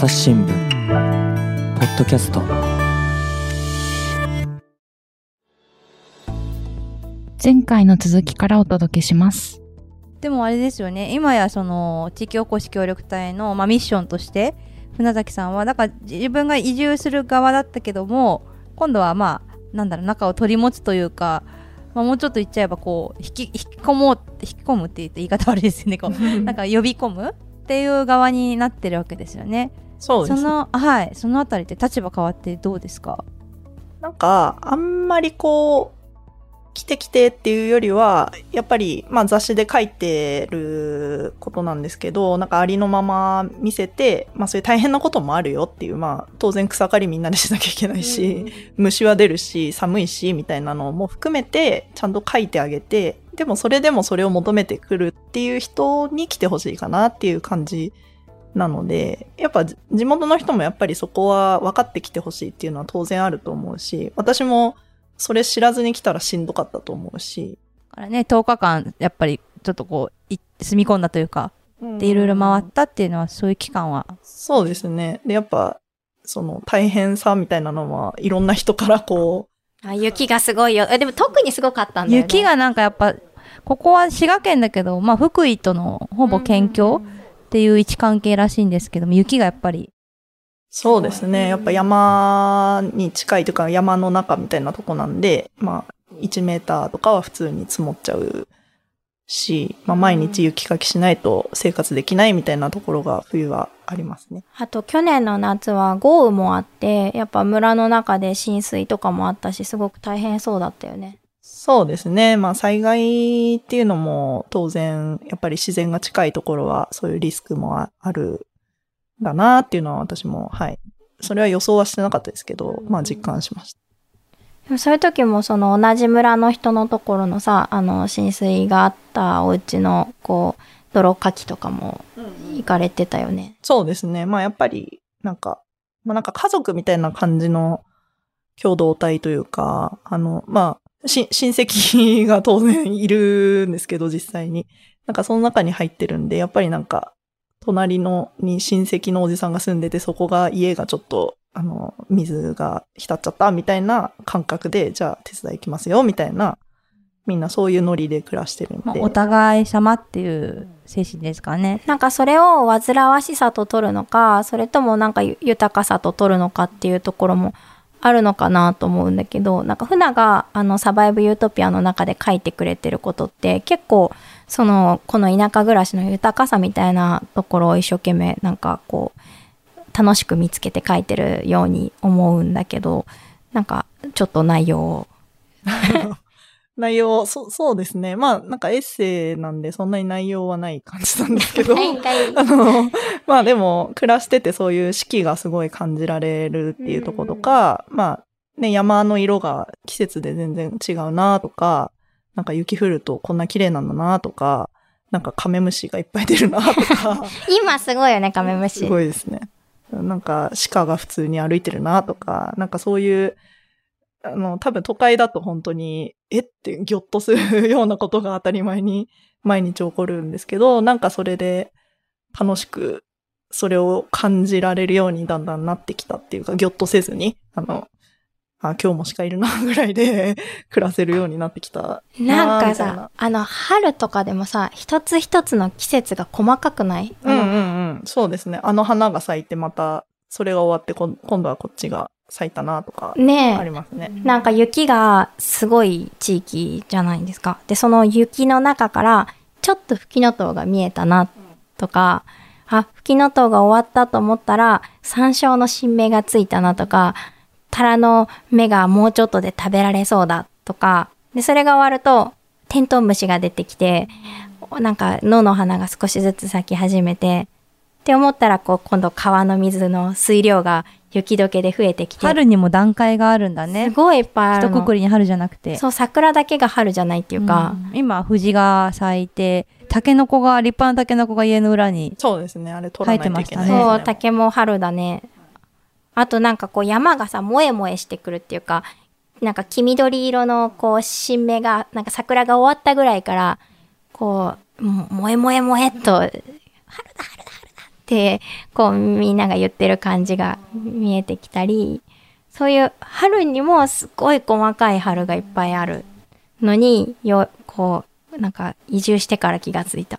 朝日新聞ポッドキャスト。前回の続きからお届けします。でもあれですよね。今やその地域おこし協力隊の、まあ、ミッションとして船崎さんはだから自分が移住する側だったけども今度はまあなんだろう中を取り持つというか、まあ、もうちょっと言っちゃえばこう引き引き込もう引き込むって言って言い方悪いですよねこう。なんか呼び込むっていう側になってるわけですよね。そうです。そのはいそのあたりって立場変わってどうですか？なんか、あんまりこう、来て来てっていうよりは、やっぱり、まあ雑誌で書いてることなんですけど、なんかありのまま見せて、まあそういう大変なこともあるよっていう、まあ当然草刈りみんなでしなきゃいけないし、虫は出るし、寒いし、みたいなのも含めて、ちゃんと書いてあげて、でもそれでもそれを求めてくるっていう人に来てほしいかなっていう感じなので、やっぱ地元の人もやっぱりそこは分かってきてほしいっていうのは当然あると思うし、私もそれ知らずに来たらしんどかったと思うし。だからね10日間やっぱりちょっとこうい住み込んだというかでいろいろ回ったっていうのはそういう期間はそうですね。で、やっぱ、その大変さみたいなのはいろんな人からこあ雪がすごいよ。えでも特にすごかったんだよね。雪がなんかやっぱここは滋賀県だけど、まあ、福井とのほぼ県境っていう位置関係らしいんですけども雪がやっぱりう、そうですね。やっぱ山に近いというか山の中みたいなとこなんで、まあ、1メーターとかは普通に積もっちゃうし、まあ、毎日雪かきしないと生活できないみたいなところが冬はありますね。あと去年の夏は豪雨もあって、やっぱ村の中で浸水とかもあったし、すごく大変そうだったよね。そうですね。まあ災害っていうのも当然、やっぱり自然が近いところはそういうリスクもああるんだなっていうのは私も、はい。それは予想はしてなかったですけど、まあ実感しました。そういう時もその同じ村の人のところのさ、あの浸水があったお家のこう、泥かきとかも行かれてたよね。そうですね。まあやっぱり、なんか、まあなんか家族みたいな感じの共同体というか、あの、まあ、し 親戚が当然いるんですけど、実際に。なんかその中に入ってるんで、やっぱりなんか、隣のに親戚のおじさんが住んでて、そこが家がちょっと、あの、水が浸っちゃったみたいな感覚で、じゃあ手伝い行きますよ、みたいな、みんなそういうノリで暮らしてるんで。まあお互い様っていう精神ですかね。なんかそれを煩わしさと取るのか、それともなんか豊かさと取るのかっていうところもあるのかなと思うんだけど、なんかフナがあのサバイブユートピアの中で書いてくれてることって結構そのこの田舎暮らしの豊かさみたいなところを一生懸命なんかこう楽しく見つけて書いてるように思うんだけど、なんかちょっと内容を。内容、そう、そうですね。まあ、なんかエッセイなんでそんなに内容はない感じなんですけど。あの、まあでも、暮らしててそういう四季がすごい感じられるっていうところとか、まあ、ね、山の色が季節で全然違うなとか、なんか雪降るとこんな綺麗なんだなとか、なんかカメムシがいっぱい出るなとか、今すごいよね、カメムシ。すごいですね。なんか鹿が普通に歩いてるなとか、なんかそういう、あの、多分都会だと本当に、えってギョッとするようなことが当たり前に毎日起こるんですけど、なんかそれで楽しくそれを感じられるようにだんだんなってきたっていうか、ギョッとせずに、あの、あ、今日も鹿いるなぐらいで 暮らせるようになってきたなんかさ、あの、春とかでもさ、一つ一つの季節が細かくない？うんうんうん。そうですね。あの花が咲いてまた、それが終わって今度はこっちが咲いたなとか、ねえ。ありますね。なんか雪がすごい地域じゃないですか。で、その雪の中から、ちょっと吹きの塔が見えたな、とか、あ、吹きの塔が終わったと思ったら、山椒の新芽がついたなとか、タラの芽がもうちょっとで食べられそうだとか、で、それが終わると、テントウムシが出てきて、なんか野の花が少しずつ咲き始めて、って思ったら、こう、今度川の水の水量が雪解けで増えてきて、春にも段階があるんだねす。ごいいっぱいある一の。括りに春じゃなくて。そう、桜だけが春じゃないっていうか、うん今、藤が咲いて、タケノコが、立派なタケノコが家の裏に。そうですね。あれ取らないといけないですね。そう、竹も春だね。あとなんかこう山がさ、萌え萌えしてくるっていうか、なんか黄緑色のこう新芽が、なんか桜が終わったぐらいから、こう、もえ萌え萌えっと、春だ春て、こうみんなが言ってる感じが見えてきたり、そういう春にもすごい細かい春がいっぱいあるのに、よ、こう、なんか移住してから気がついた。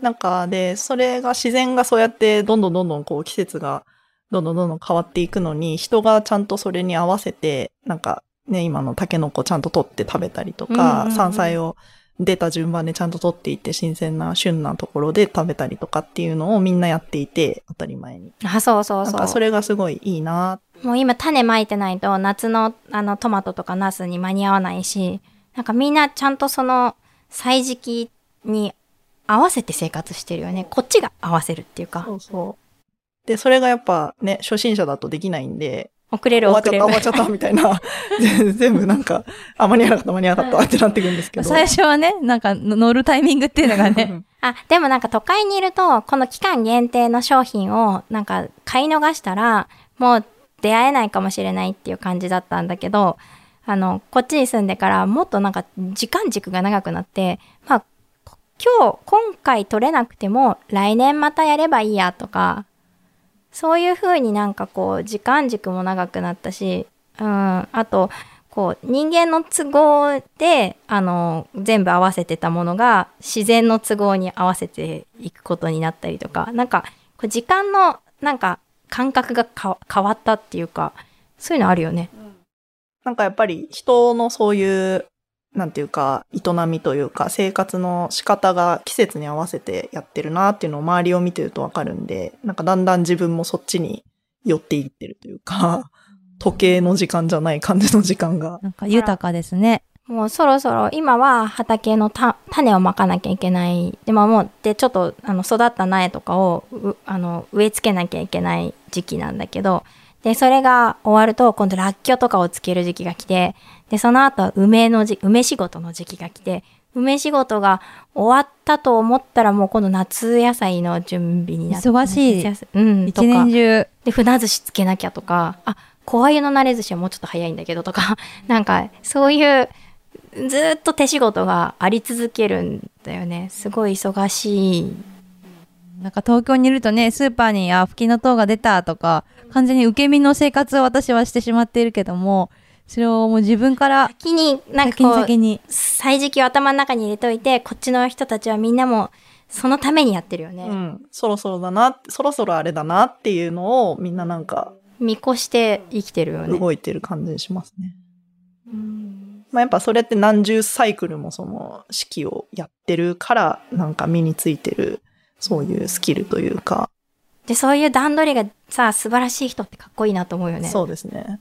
なんか、で、それが自然がそうやってどんどんどんどんこう季節がどんどんどんどん変わっていくのに、人がちゃんとそれに合わせて、なんかね、今のタケノコちゃんと取って食べたりとか、うん山菜を出た順番でちゃんと取っていって新鮮な旬なところで食べたりとかっていうのをみんなやっていて、当たり前に。あ、そうそうそう。なんかそれがすごいいいな。もう今種まいてないと夏のあのトマトとかナスに間に合わないし、なんかみんなちゃんとその歳時期に合わせて生活してるよね。こっちが合わせるっていうかそ。うそう。で、それがやっぱね、初心者だとできないんで、遅れ終わっちゃった、る遅れる終わ。っちゃった、みたいな。全 全部なんか、あ、間に合わなかった、間に合わなかったってなってくるんですけど。最初はね、なんかの乗るタイミングっていうのがね、あ、でもなんか都会にいると、この期間限定の商品をなんか買い逃したら、もう出会えないかもしれないっていう感じだったんだけど、あの、こっちに住んでからもっとなんか時間軸が長くなって、まあ、こ今日、今回取れなくても来年またやればいいやとか、そういう風になんかこう時間軸も長くなったし、うん、あと、こう人間の都合であの全部合わせてたものが自然の都合に合わせていくことになったりとかなんかこう時間のなんか感覚が変わったっていうかそういうのあるよね。なんかやっぱり人のそういう、なんていうか、営みというか、生活の仕方が季節に合わせてやってるなっていうのを周りを見てるとわかるんで、なんかだんだん自分もそっちに寄っていってるというか、時計の時間じゃない感じの時間が。なんか豊かですね。もうそろそろ今は畑のた種をまかなきゃいけないでももうでちょっとあの育った苗とかをうあの植え付けなきゃいけない時期なんだけどでそれが終わると今度らっきょうとかをつける時期が来てでその後は梅の時梅仕事の時期が来て梅仕事が終わったと思ったらもう今度夏野菜の準備になって忙しいうん一年中。で、船寿司つけなきゃとか、あ、小鮎の慣れ寿司はもうちょっと早いんだけどとか、なんか、そういう、ずーっと手仕事があり続けるんだよね。すごい忙しい。なんか東京にいるとね、スーパーに、あ、吹きの塔が出たとか、完全に受け身の生活を私はしてしまっているけども、それをもう自分から先に、なんかこう、先に。歳時期を頭の中に入れといて、こっちの人たちはみんなも、そのためにやってるよね。うん。そろそろだな、そろそろあれだなっていうのをみんななんか見越して生きてるよね。動いてる感じしますね。うんまあやっぱそれって何十サイクルもその式をやってるからなんか身についてるそういうスキルというか、で、そういう段取りがさ、素晴らしい人ってかっこいいなと思うよね。そうですね。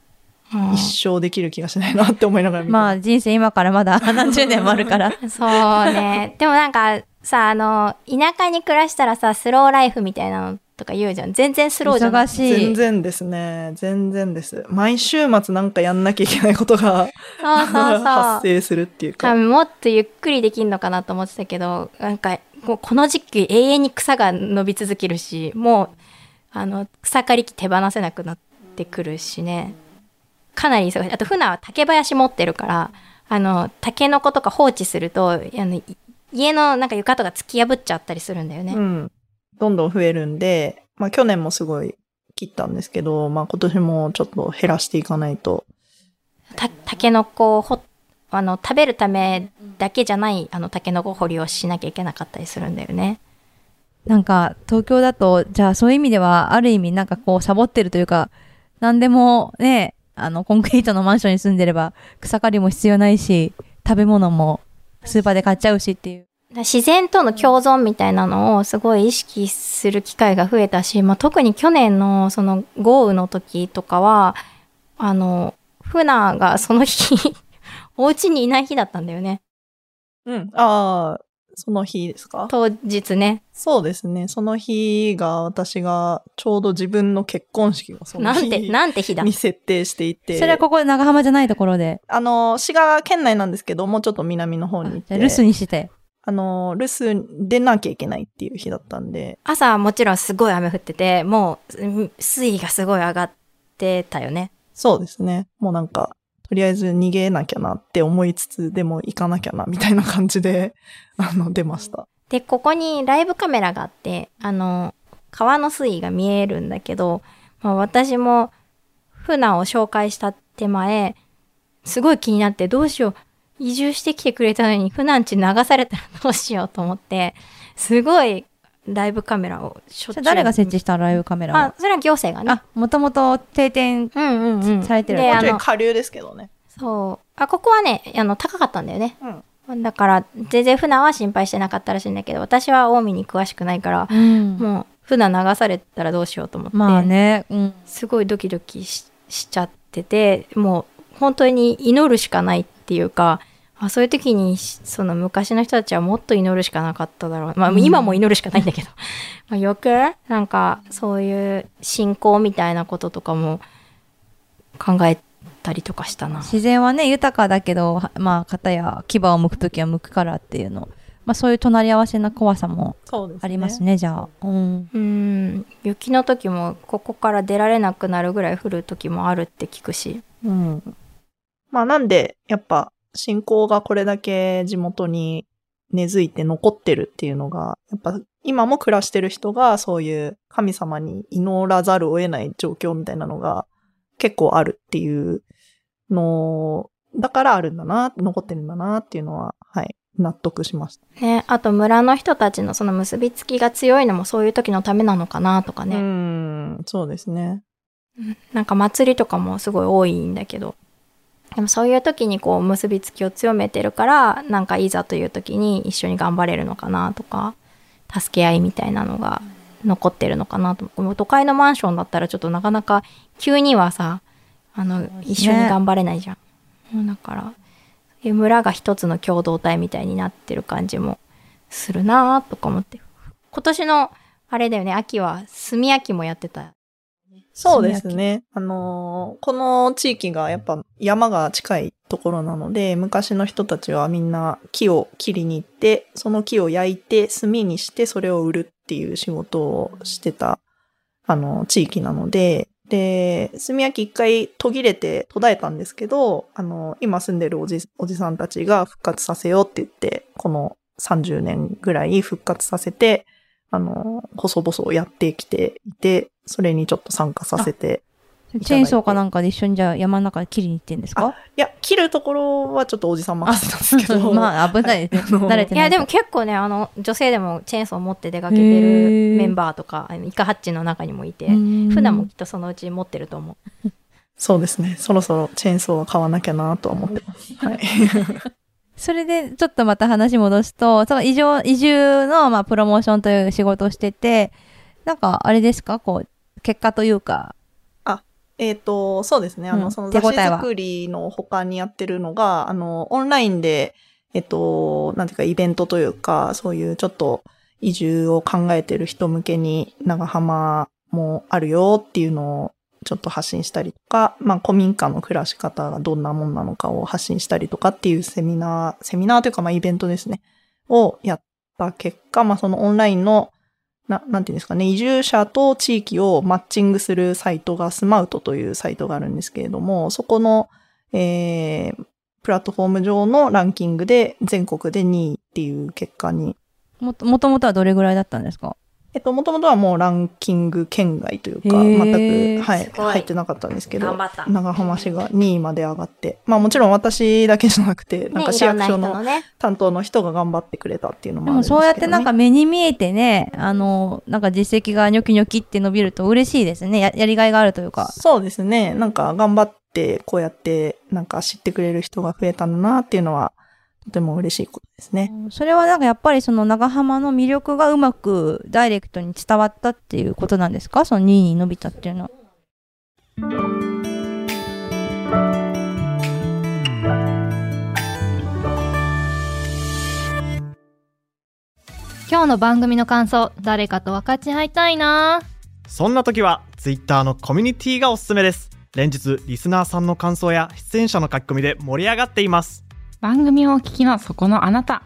うん一生できる気がしないなって思いながら見てまあ人生今からまだ 何十年もあるから。そうね。でもなんかさ、あの、田舎に暮らしたらさ、スローライフみたいなのとか言うじゃん。全然スローじゃない。忙しい。全然ですね。全然です。毎週末なんかやんなきゃいけないことがそうそうそう。発生するっていう多か。分もっとゆっくりできんのかなと思ってたけど、なんか、こうこの時期永遠に草が伸び続けるし、もう、あの、草刈り機手放せなくなってくるしね。かなり忙しい。あと、船は竹林持ってるから、あの、タケノコとか放置すると、あの、い家のなんか床とか突き破っちゃったりするんだよね。うん。どんどん増えるんで、まあ去年もすごい切ったんですけど、まあ今年もちょっと減らしていかないと。たタケノコをほあの食べるためだけじゃないあのタケノコ掘りをしなきゃいけなかったりするんだよね。なんか東京だと、じゃあそういう意味ではある意味なんかこうサボってるというか、何でもね、あのコンクリートのマンションに住んでれば草刈りも必要ないし、食べ物もスーパーで買っちゃうしっていう。自然との共存みたいなのをすごい意識する機会が増えたし、まあ、特に去年のその豪雨の時とかはあの船がその日 お家にいない日だったんだよねうん。ああ、その日ですか？当日ねそうですね。その日が私がちょうど自分の結婚式をそのなんて日 なんて日だに設定していて。それはここ長浜じゃないところで、あの、滋賀県内なんですけど、もうちょっと南の方に行って。留守にして。あの、留守出なきゃいけないっていう日だったんで、朝はもちろんすごい雨降っててもううん水位がすごい上がってたよねそうですね。もうなんか、とりあえず逃げなきゃなって思いつつ、でも行かなきゃな、みたいな感じで、あの、出ました。で、ここにライブカメラがあって、あの、川の水位が見えるんだけど、まあ、私も船を紹介した手前、すごい気になってどうしよう。移住してきてくれたのに船んち流されたらどうしようと思って、すごいライブカメラをしょっちゅう。誰が設置したライブカメラあ、それは行政がね。あ、もともと定点うんうんうん。されてるで、あの、ちょい下流ですけどね。そう。あ、ここはね、あの、高かったんだよね。うん。だから、全然船は心配してなかったらしいんだけど、私は近江に詳しくないから、うんもう、船流されたらどうしようと思って、まあね、うん。すごいドキドキししちゃってて、もう、本当に祈るしかないっていうか、あそういう時に、その昔の人たちはもっと祈るしかなかっただろう。まあ、うん今も祈るしかないんだけど。まあ余計、なんか、そういう信仰みたいなこととかも考えたりとかしたな。自然はね、豊かだけど、はまあ、方や牙を剥くときは剥くからっていうの。まあ、そういう隣り合わせな怖さも。ありますね、じゃあ。うん。うん、雪の時もここから出られなくなるぐらい降る時もあるって聞くし。うん。まあなんで、やっぱ、信仰がこれだけ地元に根付いて残ってるっていうのが、やっぱ今も暮らしてる人がそういう神様に祈らざるを得ない状況みたいなのが結構あるっていうのだからあるんだな、残ってるんだなっていうのは、はい、納得しました。ね、あと村の人たちのその結びつきが強いのもそういう時のためなのかなとかうね。ん、そうですね。なんか祭りとかもすごい多いんだけど。でもそういう時にこう結びつきを強めてるから、なんかいざという時に一緒に頑張れるのかなとか、助け合いみたいなのが残ってるのかなと。都会のマンションだったらちょっとなかなか急にはさ、あの、一緒に頑張れないじゃん。だから、村が一つの共同体みたいになってる感じもするなぁとか思って。今年の、あれだよね、秋は炭焼きもやってた。そうですね。あのーこの地域がやっぱ山が近いところなので、昔の人たちはみんな木を切りに行って、その木を焼いて炭にしてそれを売るっていう仕事をしてた、あの、地域なので、で、炭焼き一回途切れて途絶えたんですけど、あの、今住んでるおじ、おじさんたちが復活させようって言って、この30年ぐらい復活させて、あの、細々やってきていて、それにちょっと参加させて。チェーンソーかなんかで一緒にじゃあ山の中で切りに行ってんですか？いや、切るところはちょっとおじさん任せたんですけど。まあ、危ないですね。はい慣れてないと。いやでも結構ねあの女性でもチェーンソー持って出かけてへるーメンバーとかあのイカハッチの中にもいてうん普段もきっとそのうち持ってると思うそうですね。そろそろチェーンソーは買わなきゃなとは思ってます。はい。それで、ちょっとまた話戻すと、その移住、移住の、まあ、プロモーションという仕事をしてて、なんか、あれですか？こう、結果というか、えっ、と、そうですね。あの、うん。その雑誌作りの他にやってるのが、あの、オンラインで、えっ、と、なんていうか、イベントというか、そういうちょっと移住を考えてる人向けに、長浜もあるよっていうのをちょっと発信したりとか、まあ、古民家の暮らし方がどんなもんなのかを発信したりとかっていうセミナー、セミナーというか、まあ、イベントですね。をやった結果、まあ、そのオンラインのな、なんていうんですかね、移住者と地域をマッチングするサイトがスマウトというサイトがあるんですけれども、そこの、えー、プラットフォーム上のランキングで全国で2位っていう結果に、も、もともとはどれぐらいだったんですか？えっと、もともとはもうランキング圏外というか、全く、はい、い入ってなかったんですけど、長浜市が2位まで上がって、まあもちろん私だけじゃなくて、なんか市役所の担当の人が頑張ってくれたっていうのもであるんですけど、ね。もそうやってなんか目に見えてね、あの、なんか実績がニョキニョキって伸びると嬉しいですね。ややりがいがあるというか。そうですね。なんか頑張ってこうやってなんか知ってくれる人が増えたんだなっていうのはとても嬉しいことですね。それはなんかやっぱりその長浜の魅力がうまくダイレクトに伝わったっていうことなんですか？その2位に伸びたっていうのは。今日の番組の感想、誰かと分かち合いたいな。そんな時は Twitter のコミュニティがおすすめです。連日リスナーさんの感想や出演者の書き込みで盛り上がっています番組をお聞きのそこのあなた。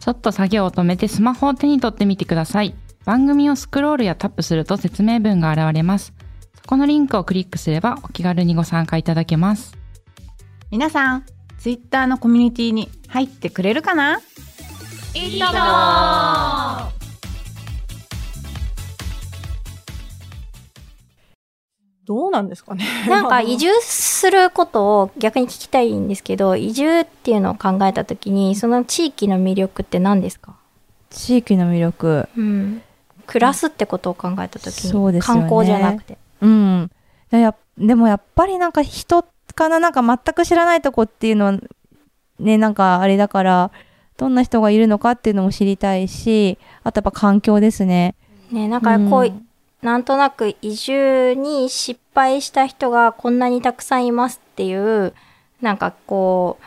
ちょっと作業を止めてスマホを手に取ってみてください。番組をスクロールやタップすると説明文が現れます。そこのリンクをクリックすればお気軽にご参加いただけます。皆さん、ツイッターのコミュニティに入ってくれるかな？いどうなんですかね。なんか移住することを逆に聞きたいんですけど、移住っていうのを考えたときに、その地域の魅力って何ですか？地域の魅力。うん。暮らすってことを考えたときに、そうですよね観光じゃなくて。うん。でやでもやっぱりなんか人かな、なんか全く知らないとこっていうのは、ね、なんかあれだから、どんな人がいるのかっていうのも知りたいし、あとやっぱ環境ですね。ね、なんかこう、うんなんとなく移住に失敗した人がこんなにたくさんいますっていう、なんかこ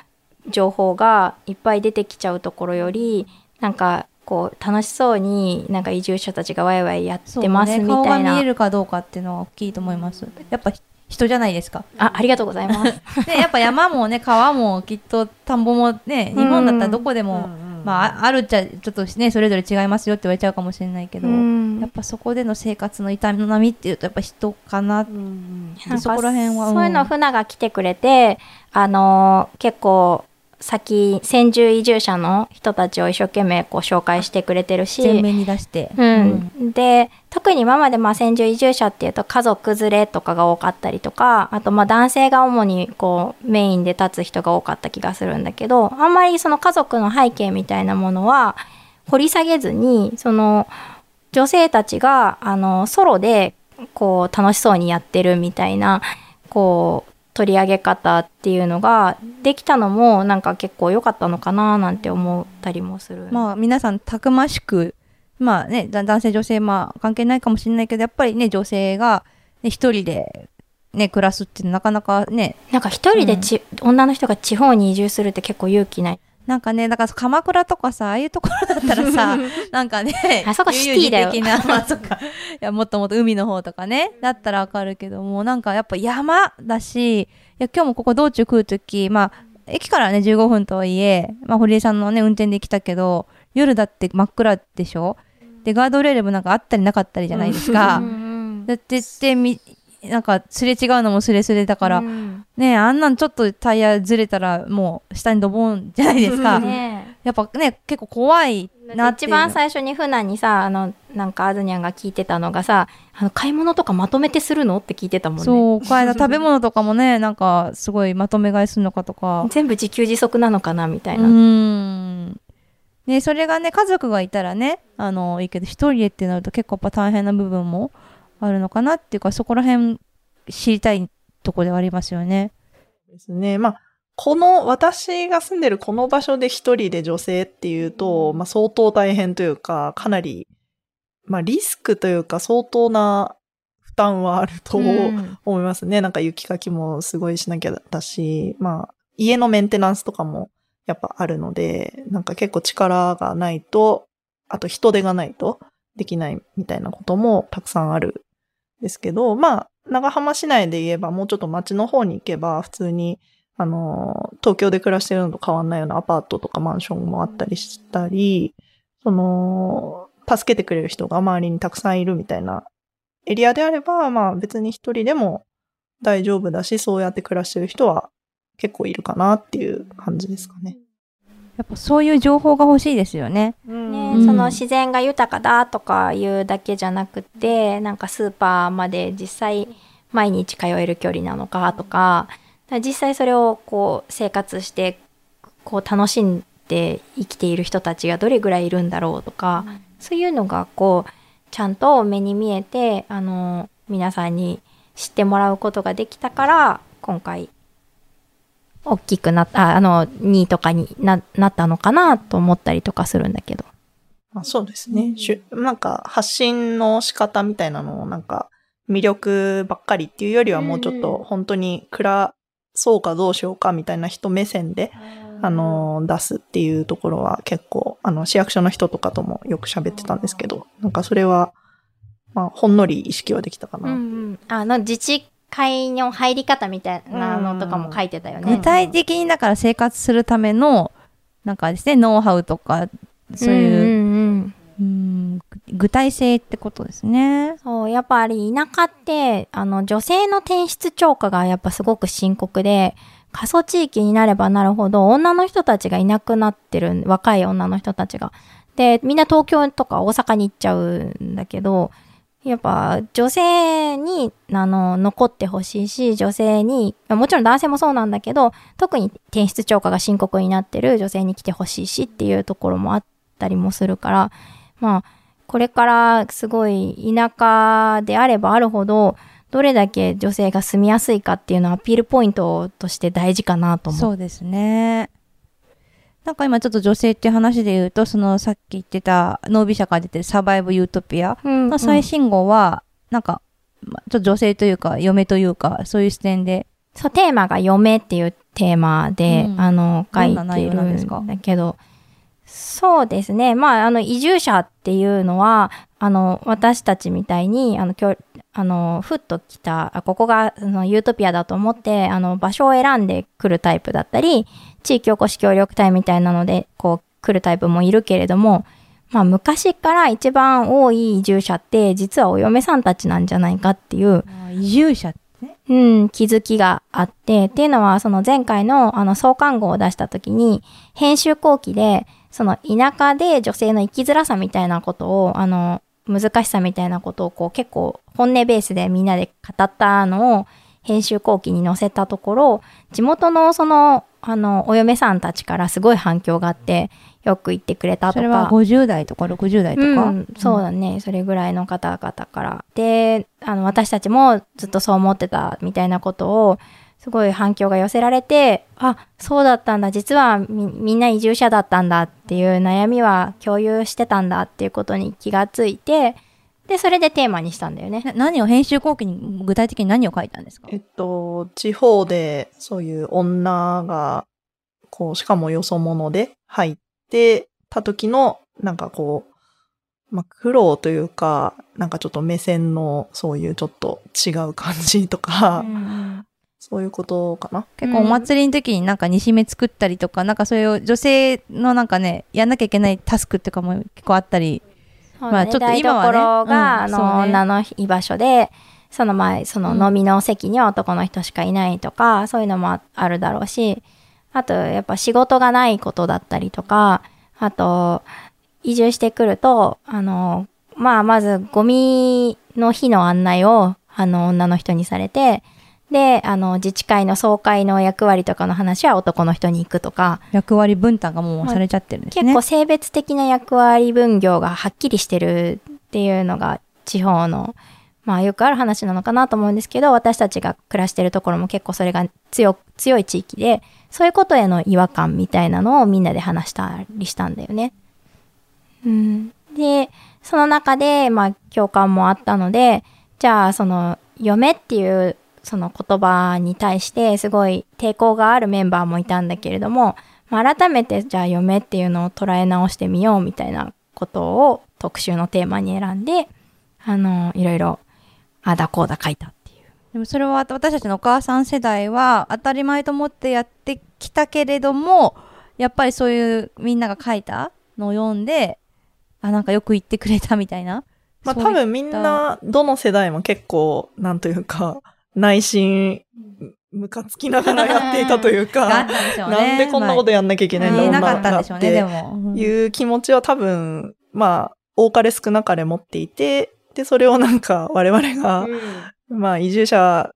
う、情報がいっぱい出てきちゃうところより、なんかこう、楽しそうになんか移住者たちがワイワイやってますみ顔がたいな。見えるかどうかっていうのは大きいと思います。やっぱ人じゃないですか。あ、ありがとうございます。で、やっぱ山もね、川もきっと田んぼもね、日本だったらどこでも、まあ、ああるっちゃ、ちょっとね、それぞれ違いますよって言われちゃうかもしれないけど、うんやっぱそこでの生活の痛みっていうと、やっぱ人かな。なんかそこら辺はうん。そういうの船が来てくれて、あのー結構先先住移住者の人たちを一生懸命こう紹介してくれてるし、前面に出して。うん、で特に今までまあ先住移住者っていうと家族連れとかが多かったりとかあとまあ男性が主にこうメインで立つ人が多かった気がするんだけどあんまりその家族の背景みたいなものは掘り下げずにその女性たちがあのソロでこう楽しそうにやってるみたいなこう取り上げ方っていうのができたのもなんか結構良かったのかななんて思ったりもする。まあ、皆さんたくましく、まあね、だ男性女性、まあ関係ないかもしれないけど、やっぱりね、女性が、ね、一人で、ね、暮らすってなかなかね、なんか一人でち、女の人が地方に移住するって結構勇気ない。なんかね、だから鎌倉とかさ、ああいうところだったらさ、なんかね、あそこシティだよな、まあそっか。いや、もっともっと海の方とかね、だったらわかるけども、なんかやっぱ山だし、いや、今日もここ道中来るとき、まあ、駅からね、15分とはいえ、まあ、堀江さんのね、運転で来たけど、夜だって真っ暗でしょ？で、ガードレールもなんかあったりなかったりじゃないですか。だってってみ、なんかすれ違うのもすれすれだから、うんねあんなんちょっとタイヤずれたらもう下にドボンじゃないですか。ねやっぱね、結構怖いえなっていうの。一番最初に船にさ、あの、なんかアズニャンが聞いてたのがさ、あの、買い物とかまとめてするのって聞いてたもんね。そう、この間食べ物とかもね、なんかすごいまとめ買いするのかとか。全部自給自足なのかなみたいうーな。ん。ね、それがね、家族がいたらね、あの、いいけど、一人でってなると結構やっぱ大変な部分もあるのかなっていうか、そこら辺知りたいとこではありますよね。ですね。まあ、この、私が住んでるこの場所で一人で女性っていうと、まあ相当大変というか、かなり、まあリスクというか相当な負担はあるとうん思いますね。なんか雪かきもすごいしなきゃだし、まあ家のメンテナンスとかもやっぱあるので、なんか結構力がないと、あと人手がないとできないみたいなこともたくさんあるんですけど、まあ長浜市内で言えばもうちょっと町の方に行けば普通にあの、東京で暮らしてるのと変わんないようなアパートとかマンションもあったりしたり、その、助けてくれる人が周りにたくさんいるみたいなエリアであれば、まあ別に一人でも大丈夫だし、そうやって暮らしてる人は結構いるかなっていう感じですかね。やっぱそういう情報が欲しいですよね。ねうん。その自然が豊かだとかいうだけじゃなくて、なんかスーパーまで実際毎日通える距離なのかとか、実際それをこう生活してこう楽しんで生きている人たちがどれぐらいいるんだろうとか、そういうのがこうちゃんと目に見えてあの皆さんに知ってもらうことができたから今回大きくなったああの2位とかにななったのかなと思ったりとかするんだけど。まあ、そうですね。なんか発信の仕方みたいなのをなんか魅力ばっかりっていうよりはもうちょっと本当に暮らそうかどうしようかみたいな人目線で、あの、出すっていうところは結構、あの、市役所の人とかともよく喋ってたんですけど、なんかそれは、まあ、ほんのり意識はできたかな。うんうん、あの自治会の入り方みたいなのとかも書いてたよね。具体的にだから生活するための、なんかですね、ノウハウとか、そういう、うんうん具体性ってことですね。そう、やっぱり田舎って、あの、女性の転出超過がやっぱすごく深刻で、過疎地域になればなるほど、女の人たちがいなくなってる、若い女の人たちが。で、みんな東京とか大阪に行っちゃうんだけど、やっぱ女性にあの残ってほしいし女性にもちろん男性もそうなんだけど特に転出超過が深刻になってる女性に来てほしいしっていうところもあったりもするからまあこれからすごい田舎であればあるほどどれだけ女性が住みやすいかっていうのはアピールポイントとして大事かなと思う。そうですね。なんか今ちょっと女性っていう話で言うと、そのさっき言ってた、ノービ社から出てるサバイブユートピア。うんの最新号は、なんか、まあちょっと女性というか、嫁というか、そういう視点で。そう、テーマが嫁っていうテーマで、うん。あの、書いてるんですかんだけど、そうですね。まあ、あの、移住者っていうのは、あの、私たちみたいに、あの、あの、ふっと来た、あここが、あの、ユートピアだと思って、あの、場所を選んで来るタイプだったり、地域おこし協力隊みたいなので、こう、来るタイプもいるけれども、まあ、昔から一番多い移住者って、実はお嫁さんたちなんじゃないかっていう、移住者うん、気づきがあって、っていうのは、その前回のあの創刊号を出した時に、編集後期で、その田舎で女性の生きづらさみたいなことを、あの、難しさみたいなことをこう結構本音ベースでみんなで語ったのを編集後期に載せたところ、地元のその、あの、お嫁さんたちからすごい反響があって、よく言ってくれたとか。それは50代とか60代とか？うん、そうだね、それぐらいの方々から。で、あの、私たちもずっとそう思ってたみたいなことを、すごい反響が寄せられて、あ、そうだったんだ、実はみみんな移住者だったんだっていう悩みは共有してたんだっていうことに気がついて、で、それでテーマにしたんだよね。な何を編集後期に具体的に何を書いたんですか？えっと、地方でそういう女が、こう、しかもよそ者で入ってた時の、なんかこう、まあ、苦労というか、なんかちょっと目線のそういうちょっと違う感じとか、そういうことかな。結構お祭りの時になんか煮しめ作ったりとか、なんかそういう女性のなんかね、やんなきゃいけないタスクとかも結構あったり。ねまあちょっと今はねが、あの、うんそうね女の居場所で、その前、その飲みの席には男の人しかいないとか、そういうのもああるだろうし、あと、やっぱ仕事がないことだったりとか、あと、移住してくると、あの、まあ、まず、ゴミの日の案内を、あの、女の人にされて、で、あの、自治会の総会の役割とかの話は男の人に行くとか、役割分担がもうされちゃってるんですね。結構性別的な役割分業がはっきりしてるっていうのが地方のまあよくある話なのかなと思うんですけど私たちが暮らしてるところも結構それが強強い地域でそういうことへの違和感みたいなのをみんなで話したりしたんだよね。うん、でその中でまあ共感もあったのでじゃあその嫁っていうその言葉に対してすごい抵抗があるメンバーもいたんだけれども、まあ、改めてじゃあ嫁っていうのを捉え直してみようみたいなことを特集のテーマに選んであのいろいろあだこうだ書いたっていう。でもそれは私たちのお母さん世代は当たり前と思ってやってきたけれども、やっぱりそういうみんなが書いたのを読んで、あ、なんかよく言ってくれたみたいな。まあ多分みんな、どの世代も結構、なんというか、内心、ムカつきながらやっていたというか。なんでこんなことやんなきゃいけないんだろうなかっ。ていう気持ちは多分、まあ、多かれ少なかれ持っていて、で、それをなんか我々が、まあ、移住者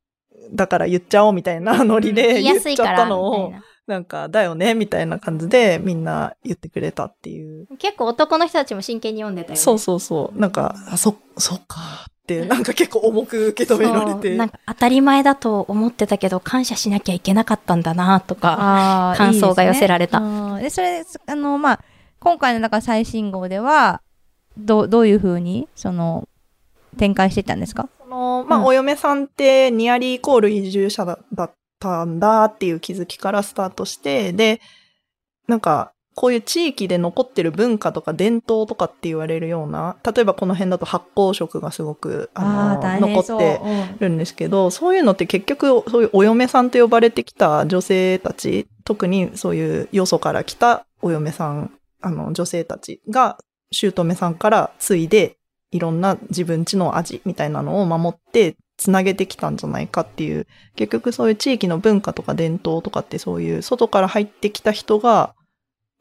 だから言っちゃおうみたいなノリで言っちゃったのを。なんか、だよねみたいな感じでみんな言ってくれたっていう。結構男の人たちも真剣に読んでたよね。そうそうそう。なんか、あ、そ、そっかって、なんか結構重く受け止められて。なんか当たり前だと思ってたけど感謝しなきゃいけなかったんだなとか感想が寄せられた。いいですねうん。で、それ、あの、まあ、今回の中最新号では、どう、どういうふうに、その、展開していったんですか？その、まあ、うん。お嫁さんってニアリーイコール移住者だだったんだっていう気づきからスタートして、で、なんか、こういう地域で残ってる文化とか伝統とかって言われるような、例えばこの辺だと発酵食がすごく、あの、残ってるんですけど、そういうのって結局、そういうお嫁さんと呼ばれてきた女性たち、特にそういうよそから来たお嫁さん、あの、女性たちが、姑さんから継いで、いろんな自分家の味みたいなのを守って、つなげてきたんじゃないかっていう、結局そういう地域の文化とか伝統とかってそういう外から入ってきた人が、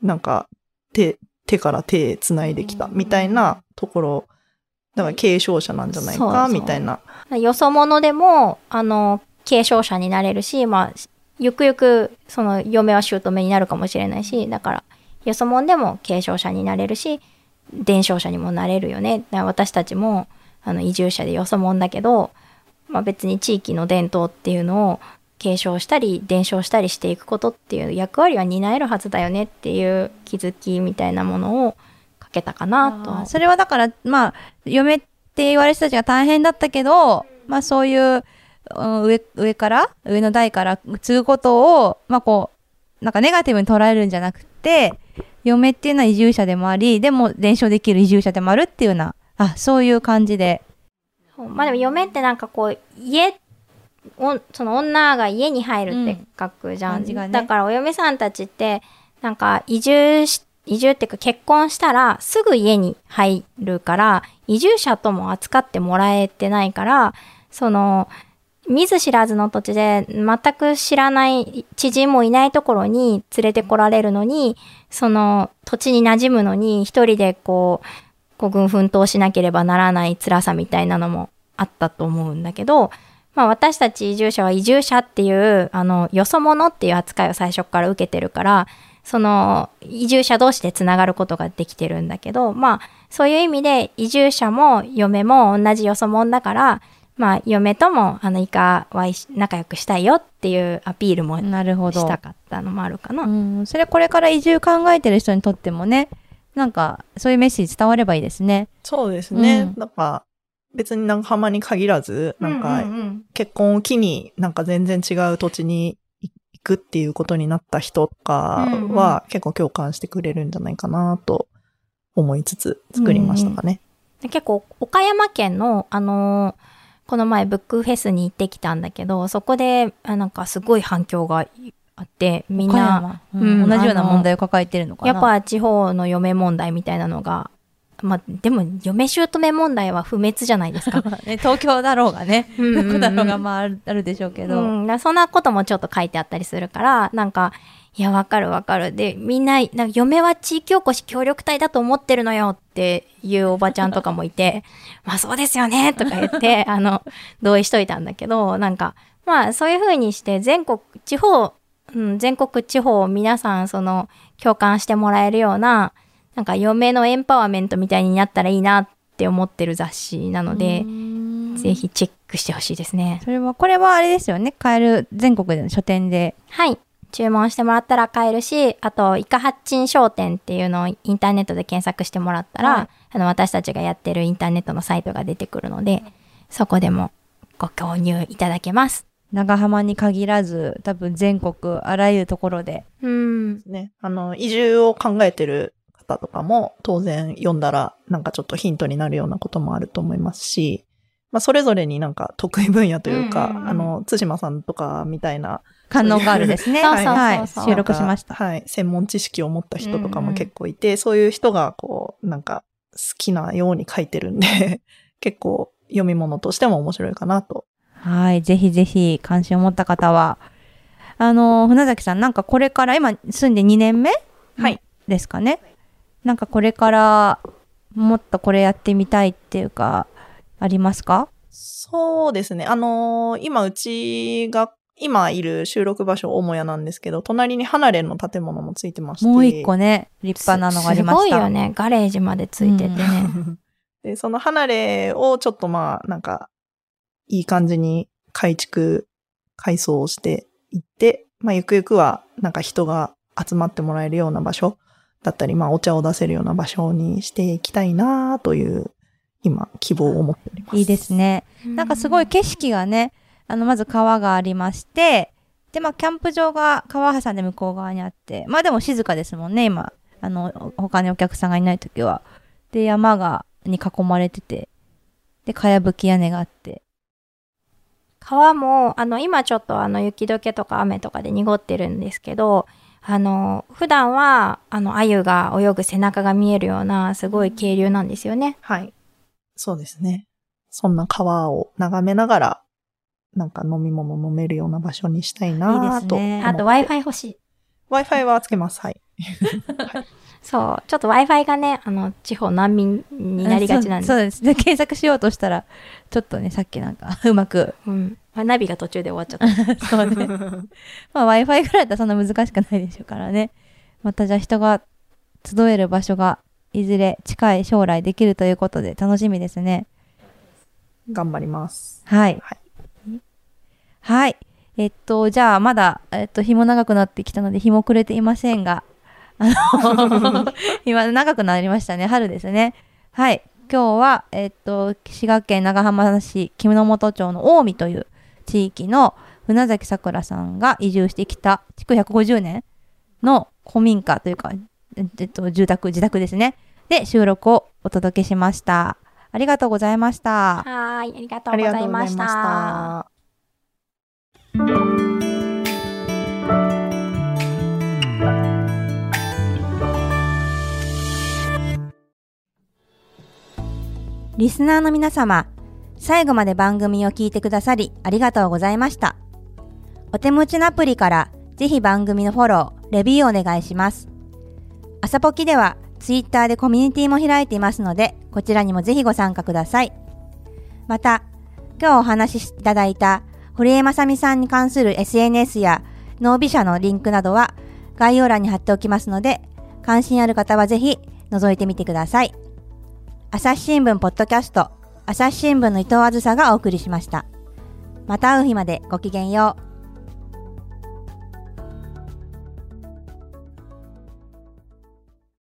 なんか手、手から手つないできたみたいなところだから継承者なんじゃないそうそうかみたいな。よそ者でも、あの、継承者になれるし、まあ、ゆくゆく、その、嫁は姑になるかもしれないし、だから、よそ者でも継承者になれるし、伝承者にもなれるよね。私たちも、あの、移住者でよそ者だけど、まあ別に地域の伝統っていうのを継承したり、伝承したりしていくことっていう役割は担えるはずだよねっていう気づきみたいなものをかけたかなと。それはだから、まあ、嫁って言われる人たちが大変だったけど、まあそういう、うん上、上から、上の代から継ぐことを、まあこう、なんかネガティブに捉えるんじゃなくて、嫁っていうのは移住者でもあり、でも伝承できる移住者でもあるっていうような、あ、そういう感じで。まあでも嫁ってなんかこう家おその女が家に入るって書くじゃん、うんね。だからお嫁さんたちってなんか移住し移住っていうか結婚したらすぐ家に入るから移住者とも扱ってもらえてないからその見ず知らずの土地で全く知らない知人もいないところに連れてこられるのにその土地に馴染むのに一人でこう孤軍奮闘しなければならない辛さみたいなのもあったと思うんだけど、まあ私たち移住者は移住者っていう、あの、よそ者っていう扱いを最初から受けてるから、その移住者同士でつながることができてるんだけど、まあそういう意味で移住者も嫁も同じよそ者だから、まあ嫁ともあのイカは仲良くしたいよっていうアピールもなるほど。したかったのもあるかな。うん、それこれから移住考えてる人にとってもね、なんか、そういうメッセージ伝わればいいですね。そうですね。うんなんか、別に長浜に限らず、なんか、うんうんうん。結婚を機になんか全然違う土地に行くっていうことになった人とかうんうん。は結構共感してくれるんじゃないかなと思いつつ作りましたかね。で結構岡山県のあのーこの前ブックフェスに行ってきたんだけどそこであなんかすごい反響があってみん岡な山。うん。うん。同じような問題を抱えてるのかな。やっぱ地方の嫁問題みたいなのがまあでも嫁姑問題は不滅じゃないですか。ね、東京だろうがね、どこだろうがまああるでしょうけど。うん、そんなこともちょっと書いてあったりするから、なんか、いや、わかるわかる。で、みんな、なんか嫁は地域おこし協力隊だと思ってるのよっていうおばちゃんとかもいて、まあそうですよねとか言って、あの、同意しといたんだけど、なんか、まあそういう風にして全国、地方、うん、全国地方皆さんその共感してもらえるような、なんか嫁のエンパワーメントみたいになったらいいなって思ってる雑誌なので、ぜひチェックしてほしいですね。それは、これはあれですよね。買える全国での書店で。はい。注文してもらったら買えるし、あと、イカハッチン商店っていうのをインターネットで検索してもらったら、はいあの、私たちがやってるインターネットのサイトが出てくるので、そこでもご購入いただけます。長浜に限らず、多分全国、あらゆるところで。うん。ね。あの、移住を考えてる方とかも当然読んだらなんかちょっとヒントになるようなこともあると思いますし、まあそれぞれになんか得意分野というか、うんうんうんあの、津島さんとかみたいな観音ガールですね。はい。収録しました。はい。専門知識を持った人とかうんうんも結構いて、そういう人がこう、なんか好きなように書いてるんで、結構読み物としても面白いかなと。はい。ぜひぜひ関心を持った方は。あの、船崎さん、なんかこれから、今住んで2年目はい。ですかね？なんかこれから、もっとこれやってみたいっていうか、ありますか？そうですね。あのー今うちが、今いる収録場所、母屋なんですけど、隣に離れの建物もついてまして。もう一個ね、立派なのがありました。すごいよね。ガレージまでついててね。で、その離れをちょっとまあ、なんか、いい感じに改築、改装をしていって、まあ、ゆくゆくは、なんか人が集まってもらえるような場所だったり、まあ、お茶を出せるような場所にしていきたいなという、今、希望を持っております。いいですね。なんかすごい景色がね、あの、まず川がありまして、で、まあ、キャンプ場が川挟んで向こう側にあって、まあでも静かですもんね、今。あの、他にお客さんがいない時は。で、山が、に囲まれてて、で、かやぶき屋根があって。川も、あの、今ちょっとあの、雪解けとか雨とかで濁ってるんですけど、あの、普段は、あの、鮎が泳ぐ背中が見えるような、すごい渓流なんですよね。はい。そうですね。そんな川を眺めながら、なんか飲み物飲めるような場所にしたいないいでと。すねあと Wi-Fi 欲しい。Wi-Fi はつけます。はい。そう、ちょっと Wi-Fi がね、あの、地方難民になりがちなんで。そうそうです。で、検索しようとしたら、ちょっとね、さっきなんか、うまく。うん。まあナビが途中で終わっちゃった。そうね。まあ Wi-Fi ぐらいだったらそんな難しくないでしょうからね。またじゃあ人が集える場所がいずれ近い将来できるということで楽しみですね。頑張ります。はい。はい。はい。えっと、じゃあまだ、えっと、日も長くなってきたので日も暮れていませんが、あの、今長くなりましたね。春ですね。はい。今日は、えっと、滋賀県長浜市木之本町の近江という地域の船崎さくらさんが移住してきた築150年の古民家というか、えっと、住宅、自宅ですね。で、収録をお届けしました。ありがとうございました。はーい、ありがとうありございましがとうございましたリスナーの皆様、最後まで番組を聞いてくださりありがとうございました。お手持ちのアプリからぜひ番組のフォロー、レビューをお願いします。朝ポキではツイッターでコミュニティも開いていますので、こちらにもぜひご参加ください。また、今日お話しいただいた堀江正美さんに関する SNS やノービ社のリンクなどは概要欄に貼っておきますので、関心ある方はぜひ覗いてみてください。朝日新聞ポッドキャスト朝日新聞の伊藤あずさがお送りしました。また会う日までごきげんよう。